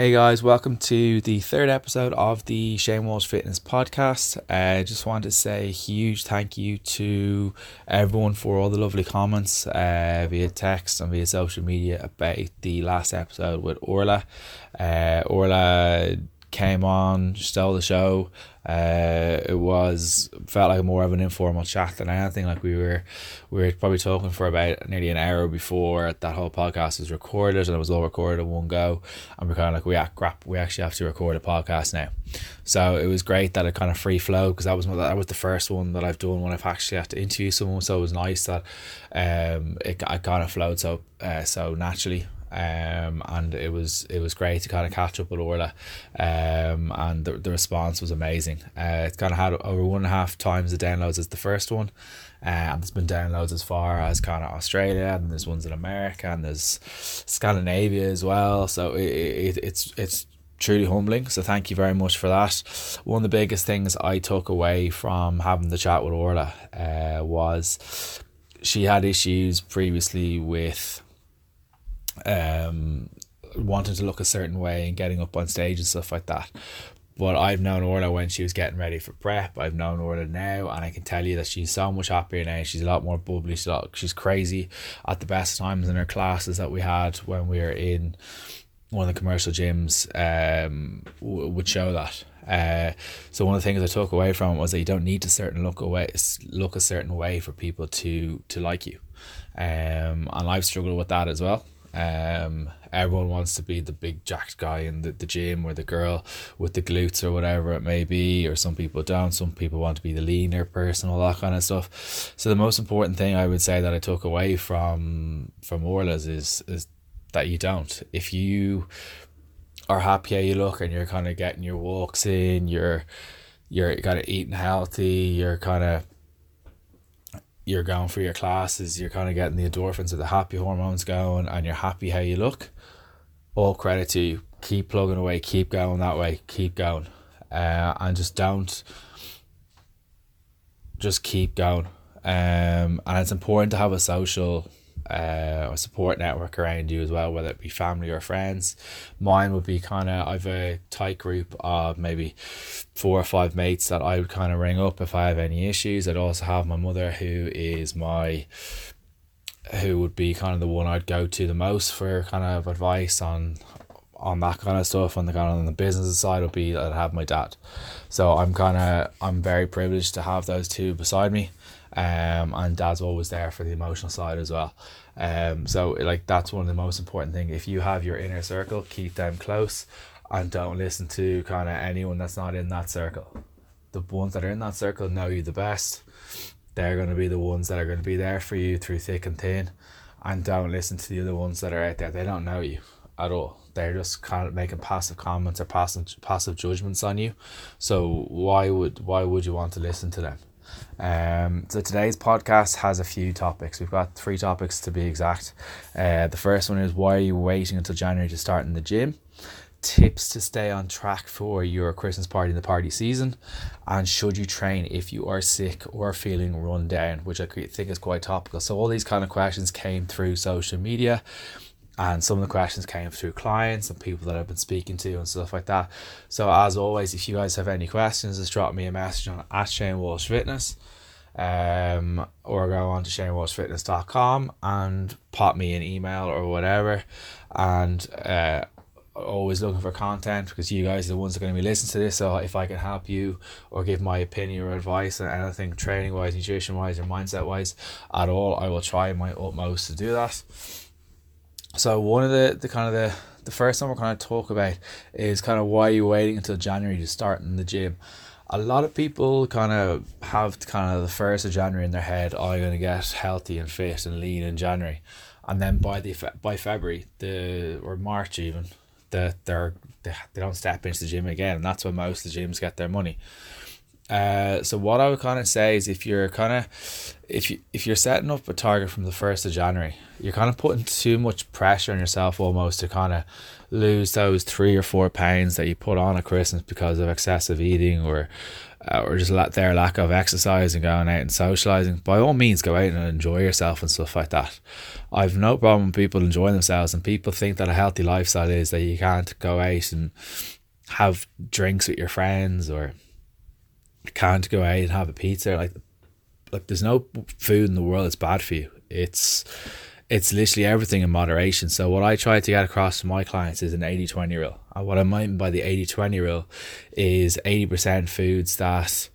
Hey guys, welcome to the third episode of the Shane Walsh Fitness Podcast. I uh, just want to say a huge thank you to everyone for all the lovely comments uh, via text and via social media about the last episode with Orla. Uh, Orla came on, stole the show. Uh, it was felt like more of an informal chat than anything. Like we were, we were probably talking for about nearly an hour before that whole podcast was recorded, and it was all recorded in one go. And we're kind of like, we act crap, we actually have to record a podcast now. So it was great that it kind of free flow because that was that was the first one that I've done when I've actually had to interview someone. So it was nice that um it, it kind of flowed so uh, so naturally um, and it was it was great to kind of catch up with Orla, um, and the, the response was amazing. Uh, it kind of had over one and a half times the downloads as the first one, uh, and there's been downloads as far as kind of Australia, and there's ones in America, and there's Scandinavia as well. So it, it it's it's truly humbling. So thank you very much for that. One of the biggest things I took away from having the chat with Orla uh, was she had issues previously with um, wanting to look a certain way and getting up on stage and stuff like that. But I've known Orla when she was getting ready for prep. I've known Orla now, and I can tell you that she's so much happier now. She's a lot more bubbly. She's, lot, she's crazy at the best times in her classes that we had when we were in one of the commercial gyms um, would show that. Uh, so one of the things I took away from it was that you don't need to certain look away look a certain way for people to to like you, um, and I've struggled with that as well. Um, everyone wants to be the big jacked guy in the, the gym or the girl with the glutes or whatever it may be, or some people don't. Some people want to be the leaner person, all that kind of stuff. So the most important thing I would say that I took away from from Orla's is is that you don't. If you are happy how you look and you're kind of getting your walks in, you're you're kind of eating healthy, you're kind of you're going for your classes, you're kind of getting the endorphins or the happy hormones going, and you're happy how you look. All credit to you. Keep plugging away, keep going that way, keep going, uh, and just don't. Just keep going, um, and it's important to have a social uh, a support network around you as well, whether it be family or friends. Mine would be kind of I've a tight group of maybe four or five mates that I would kind of ring up if I have any issues. I'd also have my mother who is my who would be kind of the one I'd go to the most for kind of advice on on that kind of stuff on the kind of on the business side would be I'd have my dad. So I'm kind of I'm very privileged to have those two beside me um, and dad's always there for the emotional side as well. Um, so like that's one of the most important thing. If you have your inner circle, keep them close, and don't listen to kind of anyone that's not in that circle. The ones that are in that circle know you the best. They're going to be the ones that are going to be there for you through thick and thin, and don't listen to the other ones that are out there. They don't know you at all. They're just kind of making passive comments or passive passive judgments on you. So why would why would you want to listen to them? Um, so today's podcast has a few topics. We've got three topics to be exact. Uh, the first one is why are you waiting until January to start in the gym? Tips to stay on track for your Christmas party in the party season, and should you train if you are sick or feeling run down, which I think is quite topical. So all these kind of questions came through social media and some of the questions came through clients and people that I've been speaking to and stuff like that. So as always, if you guys have any questions, just drop me a message on at Shane Walsh Fitness, um, or go on to ShaneWalshFitness.com and pop me an email or whatever, and uh, always looking for content because you guys are the ones that are going to be listening to this. So if I can help you or give my opinion or advice on anything training wise, nutrition wise, or mindset wise at all, I will try my utmost to do that. So one of the, the kind of the the first thing we're going to talk about is kind of why you're waiting until January to start in the gym. A lot of people kind of have kind of the first of January in their head. Oh, I'm going to get healthy and fit and lean in January, and then by the by February the or March even, that they're they, they don't step into the gym again, and that's when most of the gyms get their money. Uh, so what I would kind of say is if you're kind of if you if you're setting up a target from the first of January, you're kind of putting too much pressure on yourself almost to kind of lose those three or four pounds that you put on at Christmas because of excessive eating or uh, or just let their lack of exercise and going out and socializing. By all means, go out and enjoy yourself and stuff like that. I've no problem with people enjoying themselves, and people think that a healthy lifestyle is that you can't go out and have drinks with your friends or can't go out and have a pizza. Like, like there's no food in the world that's bad for you. It's it's literally everything in moderation. So what I try to get across to my clients is an 80-20 rule. And what I mean by the 80-20 rule is 80% foods that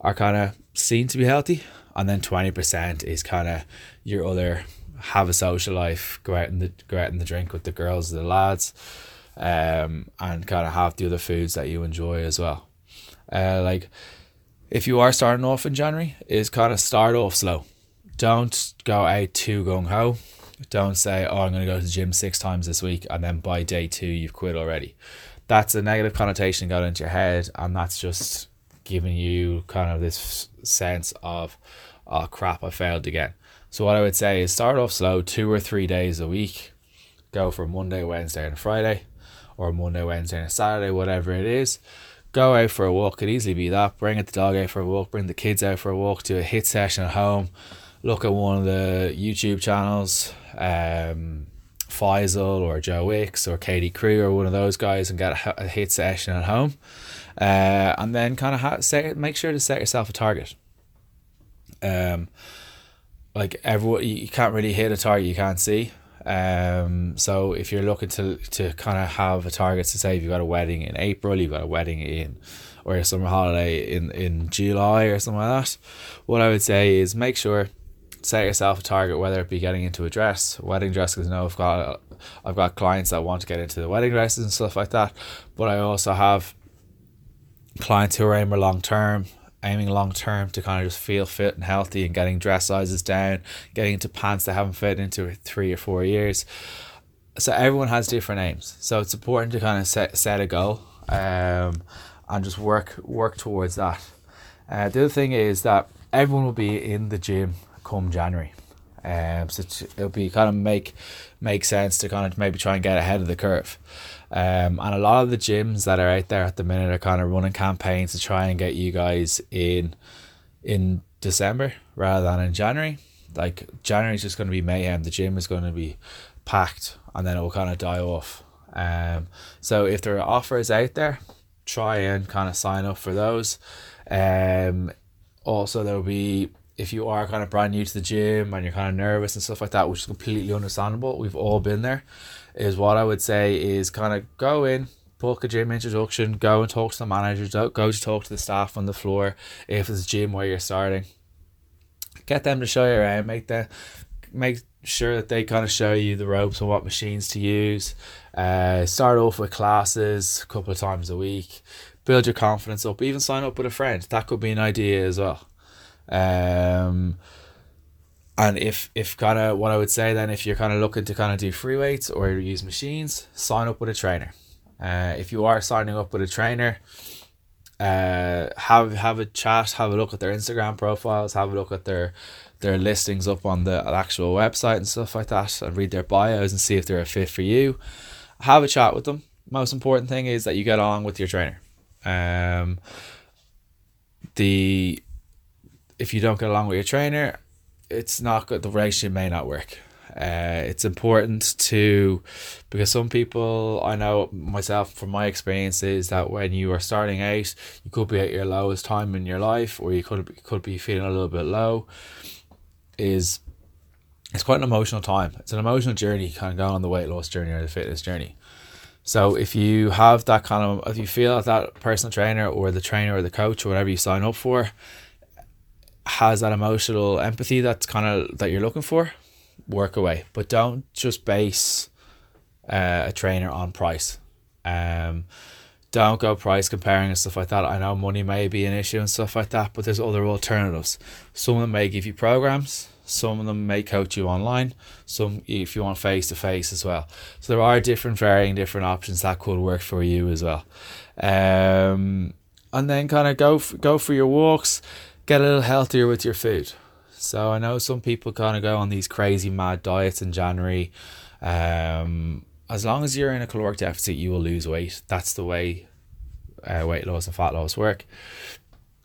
are kind of seen to be healthy and then 20% is kind of your other have a social life, go out and the, go out and the drink with the girls, the lads, um, and kind of have the other foods that you enjoy as well. Uh, like if you are starting off in January, is kind of start off slow. Don't go out too gung ho. Don't say, oh, I'm going to go to the gym six times this week, and then by day two, you've quit already. That's a negative connotation got into your head, and that's just giving you kind of this sense of, oh crap, I failed again. So, what I would say is start off slow, two or three days a week. Go for Monday, Wednesday, and Friday, or Monday, Wednesday, and Saturday, whatever it is go out for a walk could easily be that. Bring the dog out for a walk, bring the kids out for a walk, do a HIIT session at home, look at one of the YouTube channels, um, Faisal or Joe Wicks or Katie Crew or one of those guys and get a, HIIT session at home. Uh, and then kind of ha- set, make sure to set yourself a target. Um, like everyone, you can't really hit a target you can't see. Um, so if you're looking to to kind of have a target to say if you've got a wedding in April, you've got a wedding in or a summer holiday in, in July or something like that, what I would say is make sure set yourself a target, whether it be getting into a dress, wedding dress, because I know I've got I've got clients that want to get into the wedding dresses and stuff like that, but I also have clients who are aiming for long term aiming long term to kind of just feel fit and healthy and getting dress sizes down, getting into pants that haven't fit into three or four years. So everyone has different aims. So it's important to kind of set set a goal um, and just work work towards that. Uh, the other thing is that everyone will be in the gym come January. Um, so it'll be kind of make make sense to kind of maybe try and get ahead of the curve. Um, and a lot of the gyms that are out there at the minute are kind of running campaigns to try and get you guys in in December rather than in January. Like January is just going to be mayhem. The gym is going to be packed, and then it will kind of die off. Um, so if there are offers out there, try and kind of sign up for those. Um, also there will be if you are kind of brand new to the gym and you're kind of nervous and stuff like that, which is completely understandable. We've all been there is what I would say is kind of go in, book a gym introduction, go and talk to the manager, go to talk to the staff on the floor if it's a gym where you're starting. Get them to show you around, make them make sure that they kind of show you the ropes and what machines to use. Uh, start off with classes a couple of times a week. Build your confidence up. Even sign up with a friend. That could be an idea as well. Um, and if if kind of what I would say then, if you're kind of looking to kind of do free weights or use machines, sign up with a trainer. Uh, if you are signing up with a trainer, uh, have have a chat, have a look at their Instagram profiles, have a look at their their listings up on the actual website and stuff like that, and read their bios and see if they're a fit for you. Have a chat with them. Most important thing is that you get on with your trainer. Um, the if you don't get along with your trainer, it's not good. The ratio may not work. Uh, it's important to because some people I know myself from my experiences that when you are starting out, you could be at your lowest time in your life, or you could be, could be feeling a little bit low. Is it's quite an emotional time. It's an emotional journey, kind of going on the weight loss journey or the fitness journey. So if you have that kind of, if you feel that that personal trainer or the trainer or the coach or whatever you sign up for has that emotional empathy that's kind of that you're looking for, work away. But don't just base uh, a trainer on price. Um, don't go price comparing and stuff like that. I know money may be an issue and stuff like that, but there's other alternatives. Some of them may give you programs. Some of them may coach you online. Some if you want face to face as well. So there are different varying different options that could work for you as well. Um, and then kind of go go for your walks, get a little healthier with your food. So I know some people kind of go on these crazy mad diets in January. Um, as long as you're in a caloric deficit, you will lose weight. That's the way uh, weight loss and fat loss work.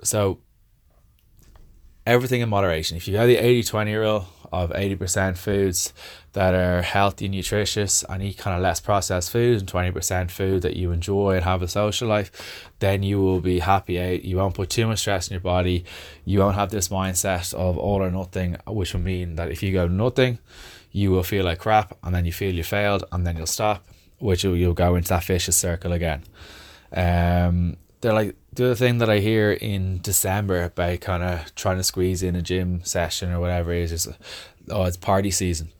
So everything in moderation. If you go the 80 20 rule of 80% foods that are healthy nutritious and eat kind of less processed food and 20% food that you enjoy and have a social life, then you will be happy out. You won't put too much stress in your body. You won't have this mindset of all or nothing, which will mean that if you go nothing, you will feel like crap and then you feel you failed and then you'll stop, which you'll go into that vicious circle again. Um, they're like the other thing that I hear in December by kind of trying to squeeze in a gym session or whatever is just oh it's party season.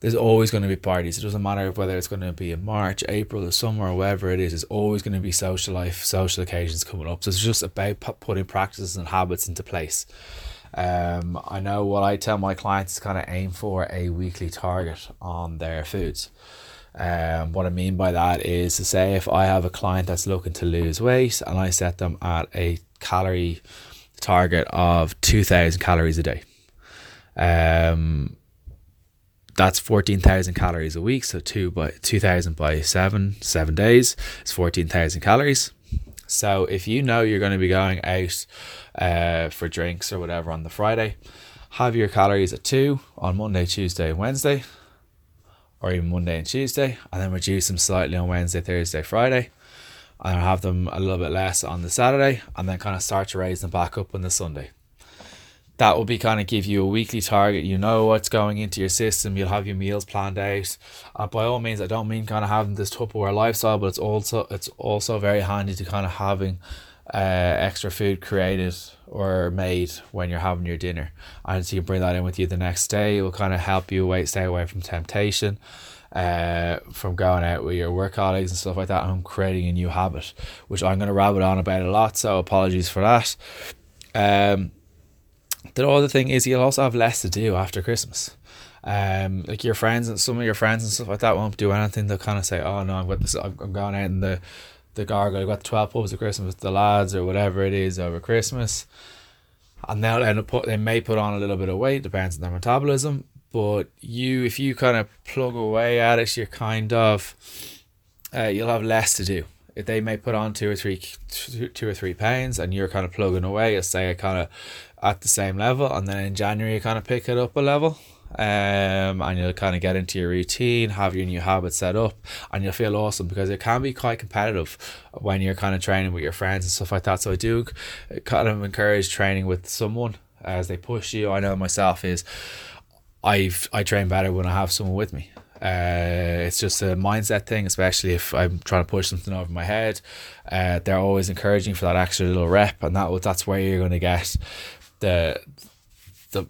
There's always going to be parties. It doesn't matter whether it's going to be in March, April, the summer, or whatever it is. There's always going to be social life, social occasions coming up. So it's just about putting practices and habits into place. Um, I know what I tell my clients is kind of aim for a weekly target on their foods. Um, what I mean by that is to say if I have a client that's looking to lose weight and I set them at a calorie target of 2000 calories a day. Um, that's 14,000 calories a week. So two by 2000 by seven, seven days is 14,000 calories. So if you know you're going to be going out uh, for drinks or whatever on the Friday, have your calories at two on Monday, Tuesday, Wednesday or even Monday and Tuesday, and then reduce them slightly on Wednesday, Thursday, Friday, and have them a little bit less on the Saturday, and then kind of start to raise them back up on the Sunday. That will be kind of give you a weekly target. You know what's going into your system. You'll have your meals planned out. Uh, by all means, I don't mean kind of having this Tupperware lifestyle, but it's also it's also very handy to kind of having uh, extra food created or made when you're having your dinner. And so you bring that in with you the next day. It will kind of help you away, stay away from temptation, uh, from going out with your work colleagues and stuff like that, I'm creating a new habit, which I'm going to rabbit on about a lot. So apologies for that. Um, the other thing is you'll also have less to do after Christmas. Um, like your friends and some of your friends and stuff like that won't do anything. They'll kind of say, "Oh no, I've got this. I'm going out in the the gargle, got the 12 pubs of Christmas with the lads or whatever it is over Christmas. And they'll end up put, they may put on a little bit of weight, depends on their metabolism. But you, if you kind of plug away at it, you're kind of, uh, you'll have less to do. If they may put on two or three, two or three pounds, and you're kind of plugging away, you'll say kind of at the same level, and then in January you kind of pick it up a level, um, and you'll kind of get into your routine, have your new habits set up, and you'll feel awesome because it can be quite competitive when you're kind of training with your friends and stuff like that. So I do kind of encourage training with someone as they push you. I know myself is I've I train better when I have someone with me. Uh, it's just a mindset thing, especially if I'm trying to push something over my head. Uh, they're always encouraging for that extra little rep, and that that's where you're going to get the the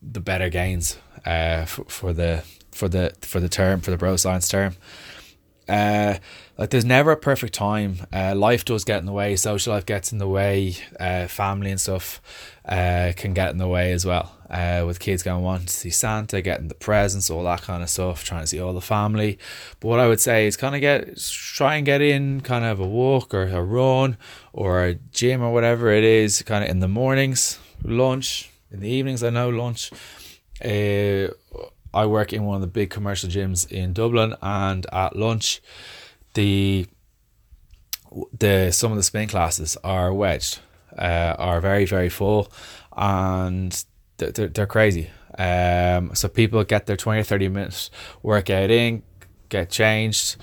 the better gains uh, for, for the for the for the term for the bro science term. Uh, like there's never a perfect time. Uh, life does get in the way. Social life gets in the way. Uh, family and stuff uh, can get in the way as well. Uh, with kids going wanting to see Santa, getting the presents, all that kind of stuff, trying to see all the family. But what I would say is kind of get try and get in kind of a walk or a run or a gym or whatever it is, kind of in the mornings, lunch in the evenings. I know lunch uh, I work in one of the big commercial gyms in Dublin, and at lunch, the the some of the spin classes are wedged, uh, are very very full, and they're, they're crazy. Um, so people get their 20 or 30 minutes workout in, get changed,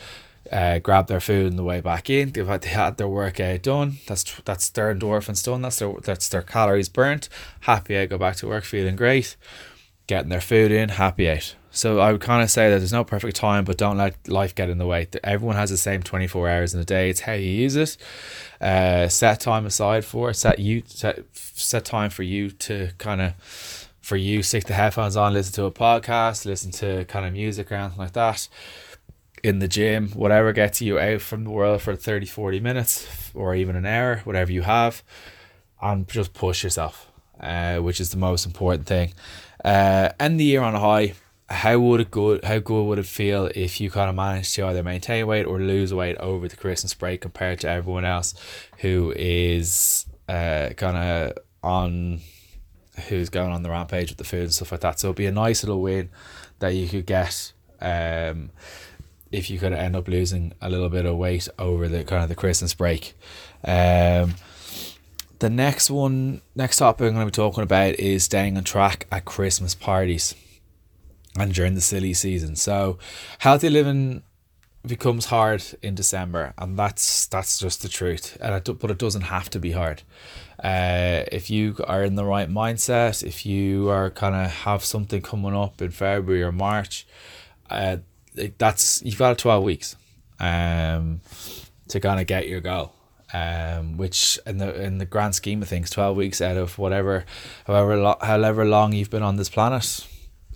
uh, grab their food on the way back in. They've had, they had their workout done. That's that's their endorphins done. That's their that's their calories burnt. Happy I go back to work feeling great getting their food in, happy out. So I would kind of say that there's no perfect time, but don't let life get in the way. Everyone has the same 24 hours in a day. It's how you use it. Uh, set time aside for it. Set you set, set time for you to kind of for you stick the headphones on, listen to a podcast, listen to kind of music or anything like that. In the gym, whatever gets you out from the world for 30, 40 minutes or even an hour, whatever you have, and just push yourself, uh, which is the most important thing uh, end the year on a high. how would it good how good would it feel if you kind of managed to either maintain weight or lose weight over the Christmas break compared to everyone else who is uh kind of on who's going on the rampage with the food and stuff like that. So it'd be a nice little win that you could get um if you could end up losing a little bit of weight over the kind of the Christmas break. Um the next one next topic I'm gonna be talking about is staying on track at Christmas parties and during the silly season. So healthy living becomes hard in December, and that's that's just the truth. And it, but it doesn't have to be hard. Uh, if you are in the right mindset, if you are kind of have something coming up in February or March, uh, that's you've got twelve weeks, um, to kind of get your goal. Um, which in the in the grand scheme of things, twelve weeks out of whatever, however lo- however long you've been on this planet,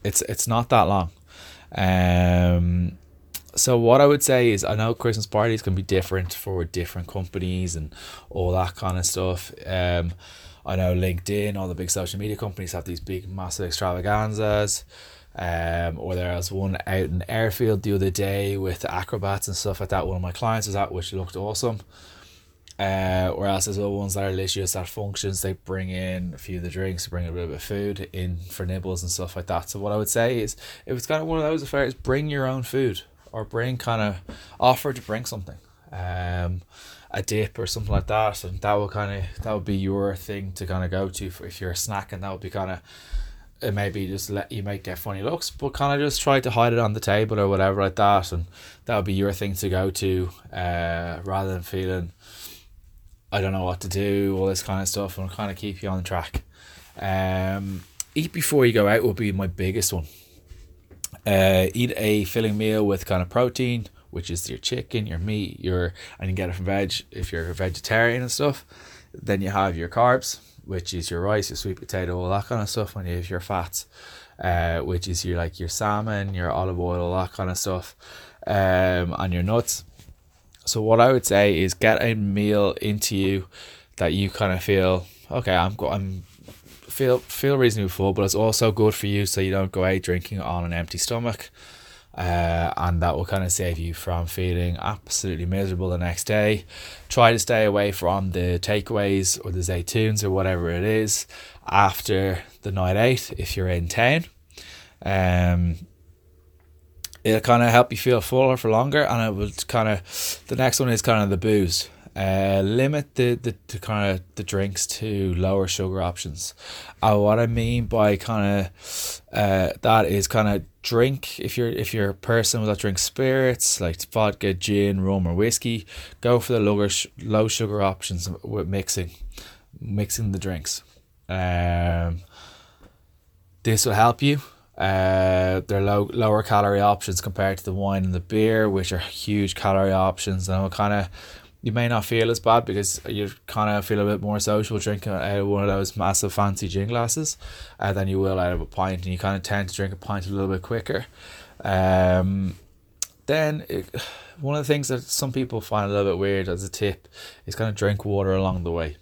it's it's not that long. Um, so what I would say is I know Christmas parties can be different for different companies and all that kind of stuff. Um, I know LinkedIn, all the big social media companies have these big massive extravaganzas. Um, or there was one out in airfield the other day with acrobats and stuff like that. One of my clients was at, which looked awesome. Uh, whereas there's other ones that are literally just at functions, they bring in a few of the drinks, bring a little bit of food in for nibbles and stuff like that. So what I would say is, if it's kind of one of those affairs, bring your own food or bring kind of offer to bring something, um, a dip or something like that, and that will kind of that would be your thing to kind of go to if you're a snack, and that would be kind of it maybe just let you might get funny looks, but kind of just try to hide it on the table or whatever like that, and that would be your thing to go to, uh, rather than feeling I don't know what to do, all this kind of stuff, and kind of keep you on track. Um, eat before you go out will be my biggest one. Uh, eat a filling meal with kind of protein, which is your chicken, your meat, your and you get it from veg if you're a vegetarian and stuff. Then you have your carbs, which is your rice, your sweet potato, all that kind of stuff. When you have your fats, uh, which is your like your salmon, your olive oil, all that kind of stuff, um, and your nuts so what I would say is get a meal into you that you kind of feel okay. I'm I'm feel feel reasonably full, but it's also good for you so you don't go out drinking on an empty stomach. Uh, and that will kind of save you from feeling absolutely miserable the next day. Try to stay away from the takeaways or the Zaytoons or whatever it is after the night eight if you're in town. Um, it'll kind of help you feel fuller for longer and it will kind of the next one is kind of the booze uh, limit the, the, the kind of the drinks to lower sugar options uh, what i mean by kind of uh, that is kind of drink if you're if you're a person that drinks spirits like vodka gin rum or whiskey go for the lower low sugar options with mixing mixing the drinks um, this will help you uh, they're low lower calorie options compared to the wine and the beer, which are huge calorie options. And kind of you may not feel as bad because you kind of feel a bit more social drinking out of one of those massive fancy gin glasses uh, than you will out of a pint, and you kind of tend to drink a pint a little bit quicker. Um, then it, one of the things that some people find a little bit weird as a tip is kind of drink water along the way.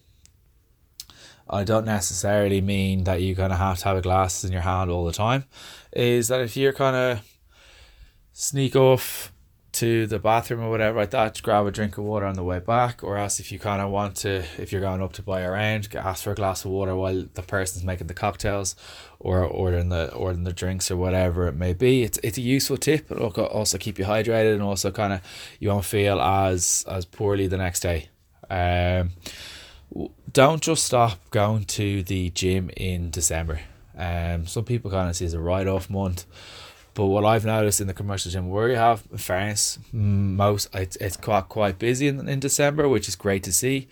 I don't necessarily mean that you kind of have to have a glass in your hand all the time. Is that if you're kind of sneak off to the bathroom or whatever like that, grab a drink of water on the way back, or else if you kind of want to, if you're going up to buy a round, ask for a glass of water while the person's making the cocktails, or ordering the ordering the drinks or whatever it may be. It's it's a useful tip. It'll also keep you hydrated and also kind of you won't feel as as poorly the next day. Um, don't just stop going to the gym in December. Um, some people kind of see it as a write off month, but what I've noticed in the commercial gym where you have in France, most it's, it's quite quite busy in, in December, which is great to see.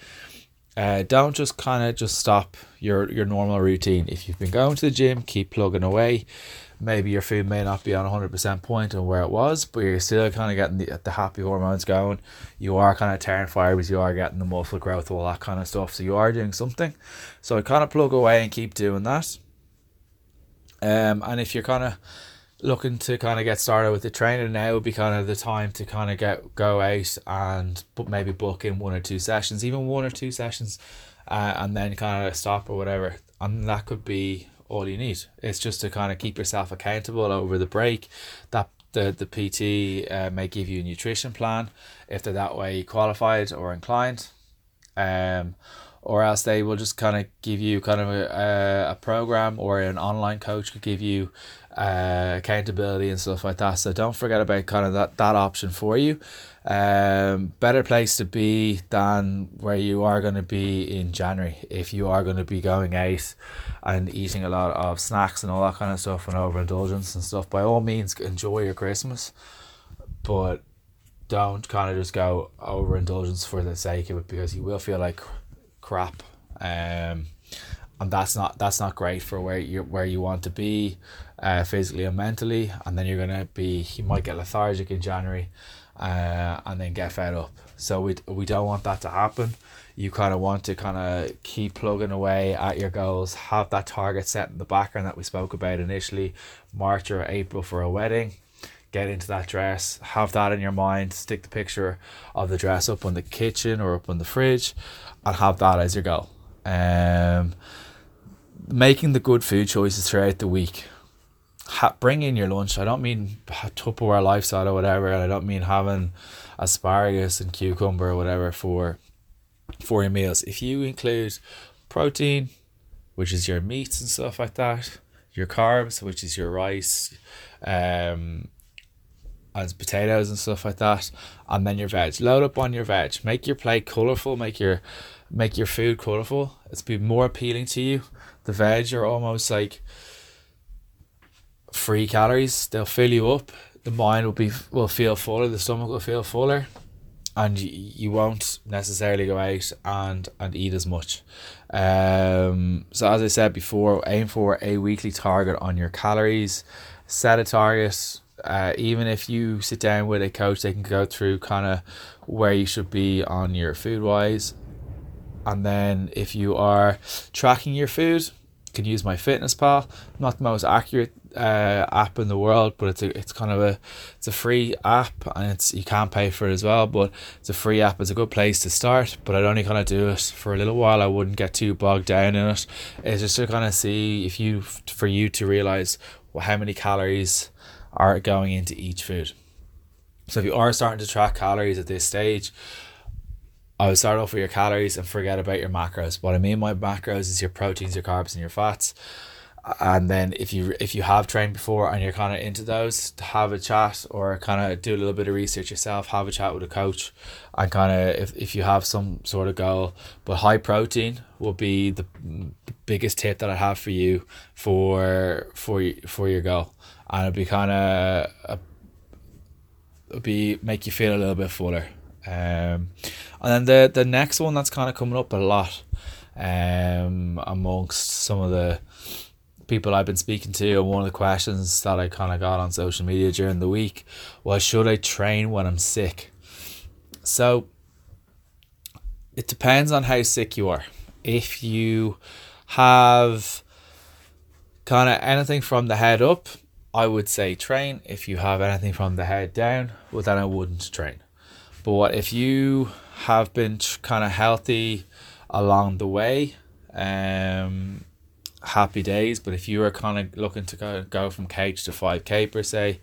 Uh, don't just kind of just stop your your normal routine. If you've been going to the gym, keep plugging away maybe your food may not be on 100% point on where it was, but you're still kind of getting the, the happy hormones going. You are kind of tearing fibers, you are getting the muscle growth, all that kind of stuff. So you are doing something. So kind of plug away and keep doing that. Um, and if you're kind of looking to kind of get started with the training now would be kind of the time to kind of get go out and but maybe book in one or two sessions even one or two sessions uh, and then kind of stop or whatever and that could be all you need. It's just to kind of keep yourself accountable over the break. That the the PT uh, may give you a nutrition plan if they're that way qualified or inclined, um, or else they will just kind of give you kind of a, a program or an online coach could give you uh, accountability and stuff like that. So don't forget about kind of that that option for you. Um, better place to be than where you are going to be in January if you are going to be going out and eating a lot of snacks and all that kind of stuff and overindulgence and stuff. By all means, enjoy your Christmas, but don't kind of just go overindulgence for the sake of it because you will feel like crap. Um, and that's not that's not great for where you where you want to be, uh, physically and mentally. And then you're gonna be you might get lethargic in January, uh, and then get fed up. So we we don't want that to happen. You kind of want to kind of keep plugging away at your goals. Have that target set in the background that we spoke about initially, March or April for a wedding. Get into that dress. Have that in your mind. Stick the picture of the dress up on the kitchen or up on the fridge, and have that as your goal. Um, making the good food choices throughout the week. Ha- bring in your lunch. I don't mean Tupperware lifestyle or whatever. I don't mean having asparagus and cucumber or whatever for for your meals. If you include protein, which is your meats and stuff like that, your carbs, which is your rice, um, and potatoes and stuff like that, and then your veg. Load up on your veg. Make your plate colorful. Make your make your food colorful. It's be more appealing to you the veg are almost like free calories. They'll fill you up. The mind will be will feel fuller. The stomach will feel fuller, and you, you won't necessarily go out and and eat as much. Um. So as I said before, aim for a weekly target on your calories. Set a target. Uh, even if you sit down with a coach, they can go through kind of where you should be on your food wise and then if you are tracking your food, can use MyFitnessPal. Not the most accurate uh, app in the world, but it's a, it's kind of a it's a free app and it's you can't pay for it as well. But it's a free app. It's a good place to start. But I'd only kind of do it for a little while. I wouldn't get too bogged down in it. It's just to kind of see if you for you to realize how many calories are going into each food. So if you are starting to track calories at this stage, I would start off with your calories and forget about your macros. What I mean by macros is your proteins, your carbs, and your fats. And then if you if you have trained before and you're kind of into those, have a chat or kind of do a little bit of research yourself. Have a chat with a coach, and kind of if, if you have some sort of goal. But high protein will be the, biggest tip that I have for you for for for your goal, and it'll be kind of it'll be make you feel a little bit fuller. Um, and then the the next one that's kind of coming up a lot um, amongst some of the people I've been speaking to, and one of the questions that I kind of got on social media during the week was, should I train when I'm sick? So it depends on how sick you are. If you have kind of anything from the head up, I would say train. If you have anything from the head down, well, then I wouldn't train. But if you have been kind of healthy along the way, um, happy days. But if you are kind of looking to go, go from cage to 5k per se,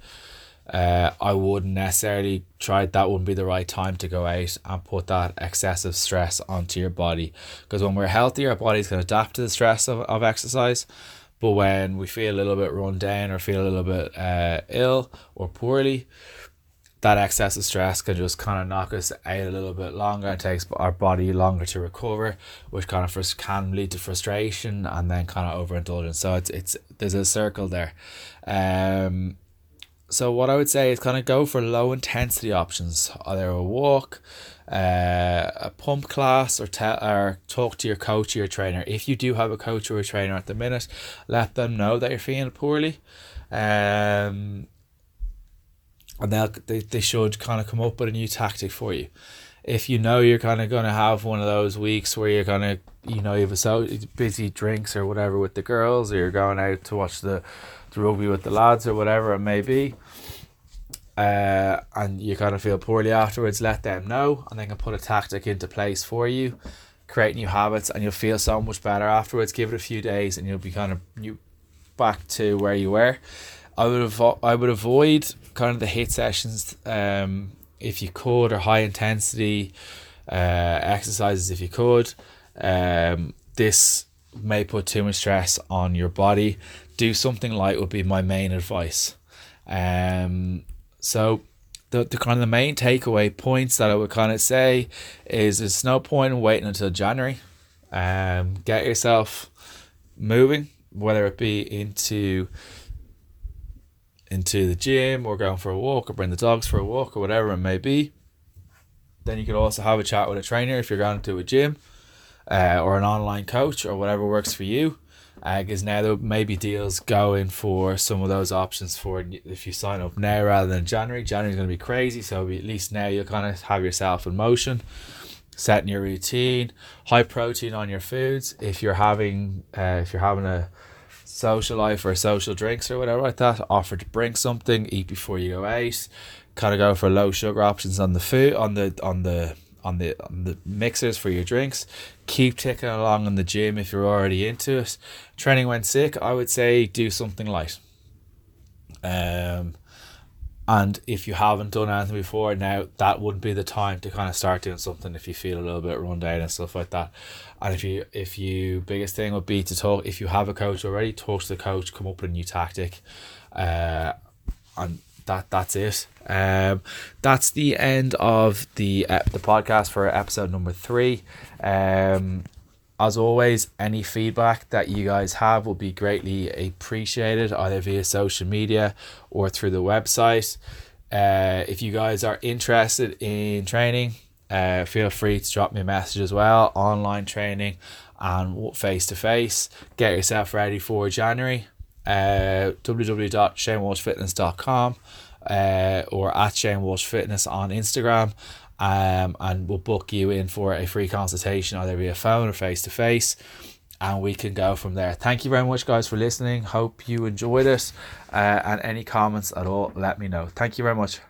uh, I wouldn't necessarily try that wouldn't be the right time to go out and put that excessive stress onto your body because when we're healthy our bodies can adapt to the stress of, of exercise but when we feel a little bit run down or feel a little bit uh, ill or poorly that excess of stress can just kind of knock us out a little bit longer It takes our body longer to recover, which kind of first can lead to frustration and then kind of overindulgence. So it's it's there's a circle there. Um, so what I would say is kind of go for low intensity options, either a walk, uh, a pump class, or tell or talk to your coach or your trainer. If you do have a coach or a trainer at the minute, let them know that you're feeling poorly. Um, and they'll, they they should kind of come up with a new tactic for you. If you know you're kind of going to have one of those weeks where you're going to, you know, you have a so busy drinks or whatever with the girls, or you're going out to watch the, the rugby with the lads or whatever it may be, uh, and you kind of feel poorly afterwards, let them know, and they can put a tactic into place for you, create new habits, and you'll feel so much better afterwards. Give it a few days, and you'll be kind of you back to where you were. I would avo- I would avoid kind of the HIIT sessions um, if you could, or high intensity uh, exercises if you could. Um, this may put too much stress on your body. Do something light would be my main advice. Um, so the, the kind of the main takeaway points that I would kind of say is there's no point in waiting until January. Um, get yourself moving, whether it be into into the gym or going for a walk or bring the dogs for a walk or whatever it may be. Then you could also have a chat with a trainer if you're going to a gym uh, or an online coach or whatever works for you because uh, now there may be deals going for some of those options for if you sign up now rather than January. January is going to be crazy, so at least now you'll kind of have yourself in motion, setting your routine, high protein on your foods. If you're having uh, if you're having a social life or social drinks or whatever like that, offer to bring something, eat before you go out, kind of go for low sugar options on the food on the on the on the on the mixers for your drinks. Keep ticking along in the gym if you're already into it. Training when sick, I would say do something light. Um, and if you haven't done anything before, now that wouldn't be the time to kind of start doing something if you feel a little bit run down and stuff like that. And if you if you biggest thing would be to talk if you have a coach already, talk to the coach, come up with a new tactic, uh, and that that's it. Um, that's the end of the uh, the podcast for episode number three. Um, as always, any feedback that you guys have will be greatly appreciated, either via social media or through the website. Uh, if you guys are interested in training, uh, feel free to drop me a message as well. Online training and face to face. Get yourself ready for January. Uh, www.shanewalshfitness.com uh, or at Shane Walsh Fitness on Instagram. Um, and we'll book you in for a free consultation either via phone or face to face and we can go from there. Thank you very much, guys, for listening. Hope you enjoyed it. Uh, and any comments at all, let me know. Thank you very much.